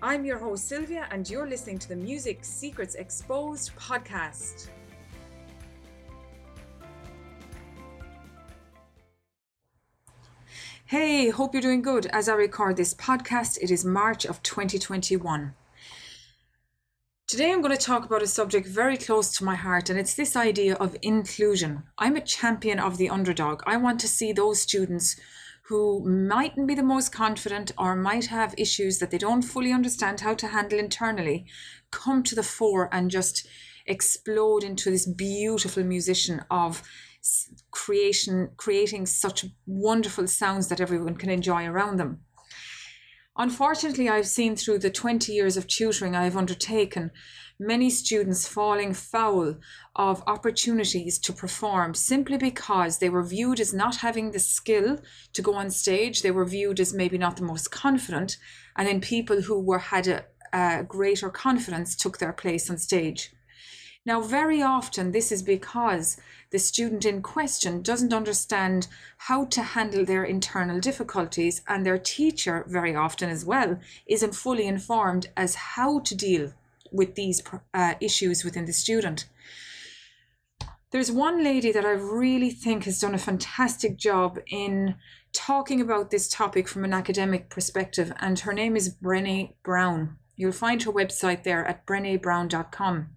I'm your host Sylvia, and you're listening to the Music Secrets Exposed podcast. Hey, hope you're doing good. As I record this podcast, it is March of 2021. Today, I'm going to talk about a subject very close to my heart, and it's this idea of inclusion. I'm a champion of the underdog. I want to see those students who mightn't be the most confident or might have issues that they don't fully understand how to handle internally come to the fore and just explode into this beautiful musician of creation creating such wonderful sounds that everyone can enjoy around them. Unfortunately, I've seen through the 20 years of tutoring I have undertaken many students falling foul of opportunities to perform simply because they were viewed as not having the skill to go on stage. They were viewed as maybe not the most confident, and then people who were had a, a greater confidence took their place on stage. Now, very often, this is because the student in question doesn't understand how to handle their internal difficulties, and their teacher, very often as well, isn't fully informed as how to deal with these uh, issues within the student. There's one lady that I really think has done a fantastic job in talking about this topic from an academic perspective, and her name is Brene Brown. You'll find her website there at brenebrown.com.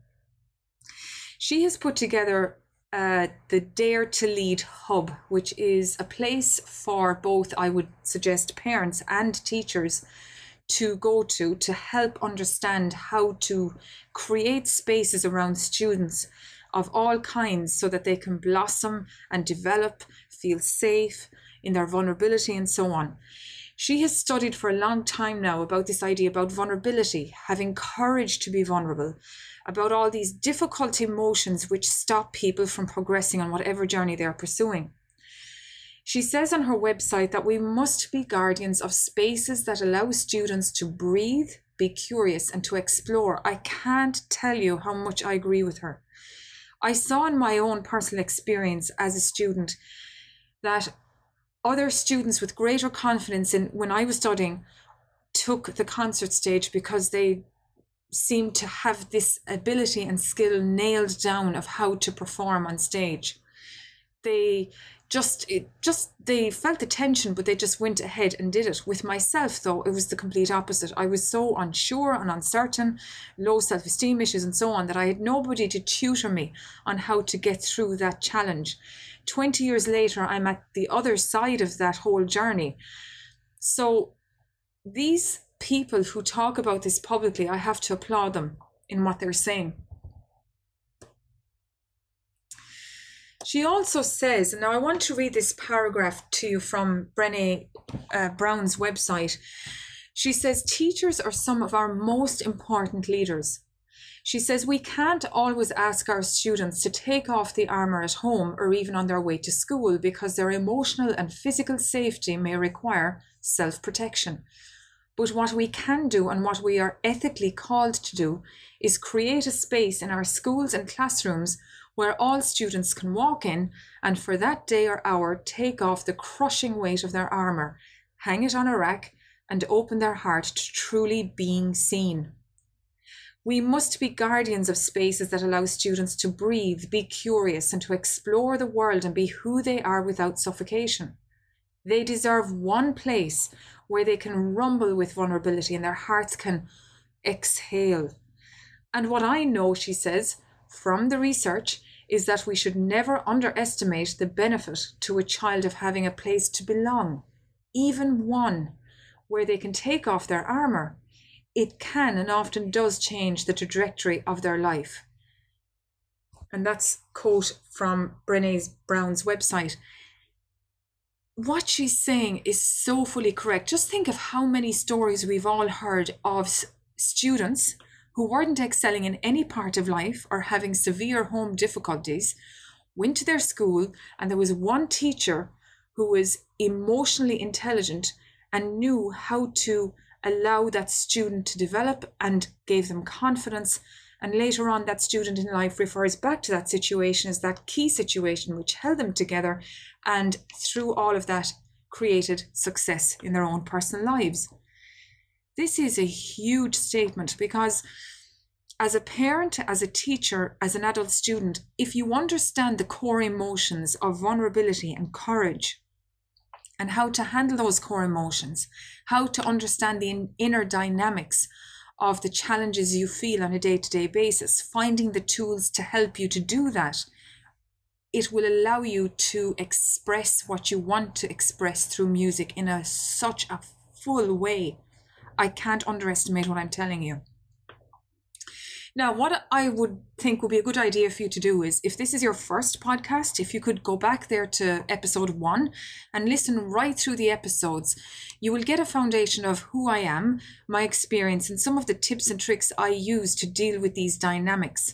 She has put together uh, the Dare to Lead Hub, which is a place for both, I would suggest, parents and teachers to go to to help understand how to create spaces around students of all kinds so that they can blossom and develop, feel safe in their vulnerability, and so on. She has studied for a long time now about this idea about vulnerability, having courage to be vulnerable, about all these difficult emotions which stop people from progressing on whatever journey they are pursuing. She says on her website that we must be guardians of spaces that allow students to breathe, be curious, and to explore. I can't tell you how much I agree with her. I saw in my own personal experience as a student that other students with greater confidence in when I was studying took the concert stage because they seemed to have this ability and skill nailed down of how to perform on stage. They just it just they felt the tension but they just went ahead and did it with myself though it was the complete opposite i was so unsure and uncertain low self-esteem issues and so on that i had nobody to tutor me on how to get through that challenge 20 years later, I'm at the other side of that whole journey. So these people who talk about this publicly, I have to applaud them in what they're saying. She also says, and now I want to read this paragraph to you from Brene uh, Brown's website. She says, Teachers are some of our most important leaders. She says we can't always ask our students to take off the armour at home or even on their way to school because their emotional and physical safety may require self protection. But what we can do and what we are ethically called to do is create a space in our schools and classrooms where all students can walk in and for that day or hour take off the crushing weight of their armour, hang it on a rack, and open their heart to truly being seen. We must be guardians of spaces that allow students to breathe, be curious, and to explore the world and be who they are without suffocation. They deserve one place where they can rumble with vulnerability and their hearts can exhale. And what I know, she says, from the research is that we should never underestimate the benefit to a child of having a place to belong, even one where they can take off their armour. It can and often does change the trajectory of their life. And that's quote from Brené Brown's website. What she's saying is so fully correct. Just think of how many stories we've all heard of students who weren't excelling in any part of life or having severe home difficulties went to their school and there was one teacher who was emotionally intelligent and knew how to allow that student to develop and gave them confidence. And later on that student in life refers back to that situation as that key situation which held them together and through all of that created success in their own personal lives this is a huge statement because as a parent, as a teacher, as an adult student, if you understand the core emotions of vulnerability and courage, and how to handle those core emotions, how to understand the inner dynamics of the challenges you feel on a day to day basis, finding the tools to help you to do that, it will allow you to express what you want to express through music in a such a full way I can't underestimate what I'm telling you. Now, what I would think would be a good idea for you to do is if this is your first podcast, if you could go back there to episode one and listen right through the episodes, you will get a foundation of who I am, my experience, and some of the tips and tricks I use to deal with these dynamics.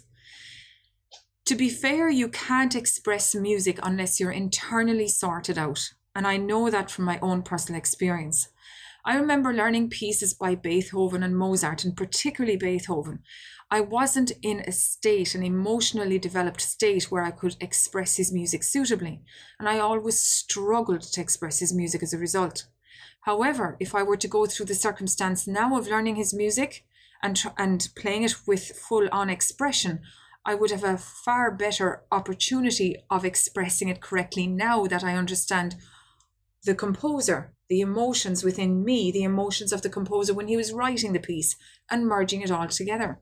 To be fair, you can't express music unless you're internally sorted out. And I know that from my own personal experience. I remember learning pieces by Beethoven and Mozart, and particularly Beethoven. I wasn't in a state, an emotionally developed state, where I could express his music suitably, and I always struggled to express his music as a result. However, if I were to go through the circumstance now of learning his music and, and playing it with full on expression, I would have a far better opportunity of expressing it correctly now that I understand the composer the emotions within me, the emotions of the composer when he was writing the piece, and merging it all together.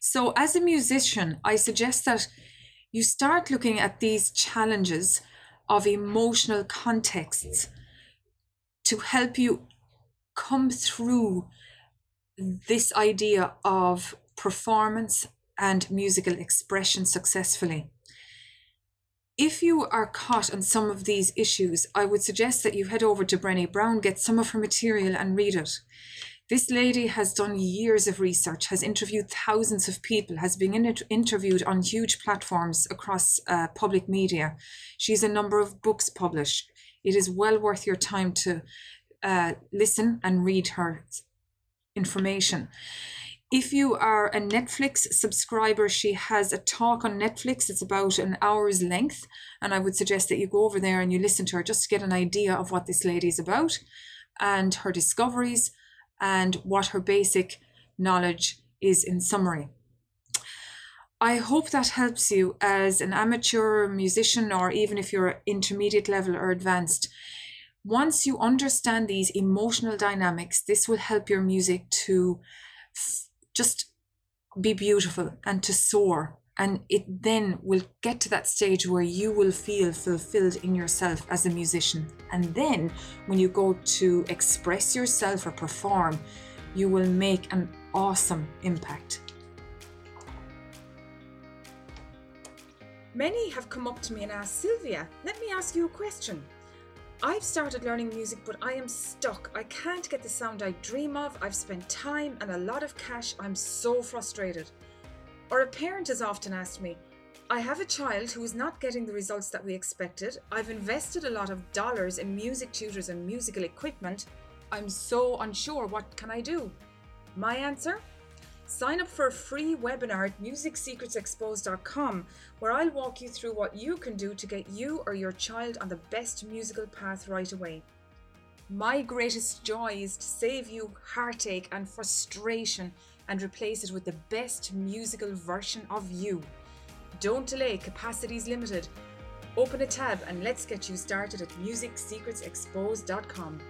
So, as a musician, I suggest that you start looking at these challenges of emotional contexts to help you come through this idea of performance and musical expression successfully if you are caught on some of these issues, I would suggest that you head over to Brené Brown, get some of her material, and read it. This lady has done years of research, has interviewed thousands of people, has been in interviewed on huge platforms across uh, public media. She's a number of books published. It is well worth your time to uh, listen and read her information. If you are a Netflix subscriber, she has a talk on Netflix. It's about an hour's length. And I would suggest that you go over there and you listen to her just to get an idea of what this lady is about and her discoveries and what her basic knowledge is in summary. I hope that helps you as an amateur musician, or even if you're intermediate level or advanced. Once you understand these emotional dynamics, this will help your music to just be beautiful and to soar. And it then will get to that stage where you will feel fulfilled in yourself as a musician. And then when you go to express yourself or perform, you will make an awesome impact. Many have come up to me and asked, Sylvia, let me ask you a question. I've started learning music, but I am stuck. I can't get the sound I dream of. I've spent time and a lot of cash. I'm so frustrated. Or a parent has often asked me, I have a child who is not getting the results that we expected. I've invested a lot of dollars in music tutors and musical equipment. I'm so unsure. What can I do? My answer? Sign up for a free webinar at musicsecretsexposed.com where I'll walk you through what you can do to get you or your child on the best musical path right away. My greatest joy is to save you heartache and frustration and replace it with the best musical version of you. Don't delay, capacity is limited. Open a tab and let's get you started at musicsecretsexposed.com.